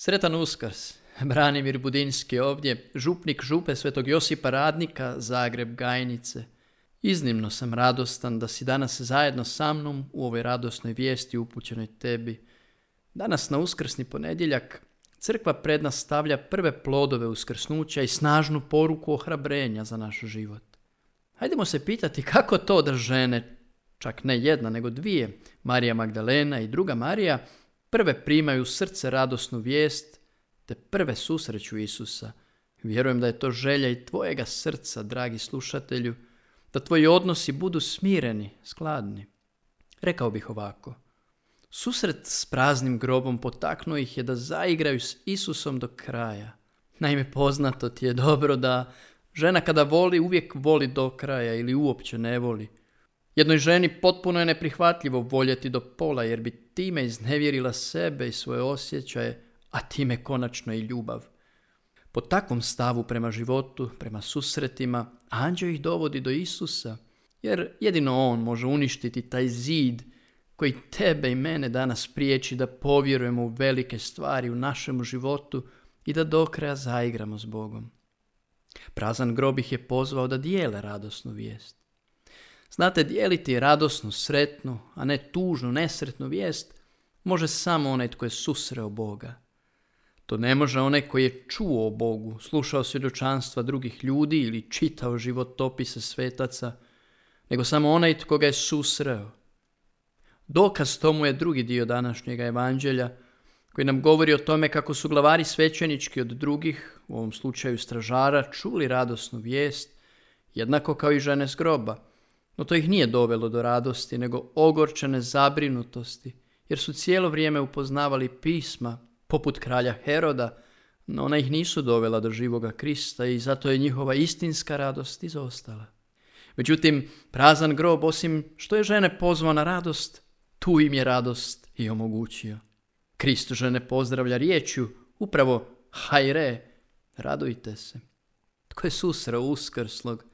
Sretan uskrs, Branimir Budinski ovdje, župnik župe Svetog Josipa Radnika, Zagreb Gajnice. Iznimno sam radostan da si danas zajedno sa mnom u ovoj radosnoj vijesti upućenoj tebi. Danas na uskrsni ponedjeljak crkva pred nas stavlja prve plodove uskrsnuća i snažnu poruku ohrabrenja za naš život. Hajdemo se pitati kako to da žene, čak ne jedna nego dvije, Marija Magdalena i druga Marija, prve primaju srce radosnu vijest, te prve susreću Isusa. Vjerujem da je to želja i tvojega srca, dragi slušatelju, da tvoji odnosi budu smireni, skladni. Rekao bih ovako. Susret s praznim grobom potaknuo ih je da zaigraju s Isusom do kraja. Naime, poznato ti je dobro da žena kada voli uvijek voli do kraja ili uopće ne voli. Jednoj ženi potpuno je neprihvatljivo voljeti do pola jer bi time iznevjerila sebe i svoje osjećaje, a time konačno i ljubav. Po takvom stavu prema životu, prema susretima, anđeo ih dovodi do Isusa, jer jedino on može uništiti taj zid koji tebe i mene danas priječi da povjerujemo u velike stvari u našem životu i da do kraja zaigramo s Bogom. Prazan grob ih je pozvao da dijele radosnu vijest. Znate, dijeliti radosnu, sretnu, a ne tužnu, nesretnu vijest može samo onaj tko je susreo Boga. To ne može onaj koji je čuo o Bogu, slušao svjedočanstva drugih ljudi ili čitao životopise svetaca, nego samo onaj tko ga je susreo. Dokaz tomu je drugi dio današnjega evanđelja, koji nam govori o tome kako su glavari svećenički od drugih, u ovom slučaju stražara, čuli radosnu vijest, jednako kao i žene s groba. No to ih nije dovelo do radosti, nego ogorčene zabrinutosti, jer su cijelo vrijeme upoznavali pisma, poput kralja Heroda, no ona ih nisu dovela do živoga Krista i zato je njihova istinska radost izostala. Međutim, prazan grob, osim što je žene pozvao na radost, tu im je radost i omogućio. Krist žene pozdravlja riječju, upravo hajre, radujte se. Tko je susreo uskrslog,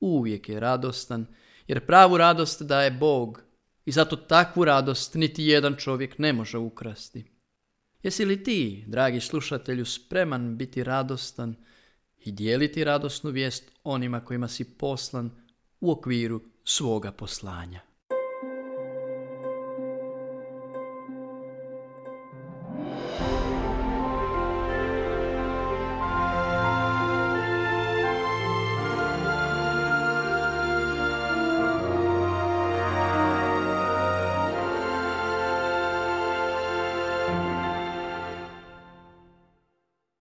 uvijek je radostan, jer pravu radost daje Bog i zato takvu radost niti jedan čovjek ne može ukrasti. Jesi li ti, dragi slušatelju, spreman biti radostan i dijeliti radosnu vijest onima kojima si poslan u okviru svoga poslanja?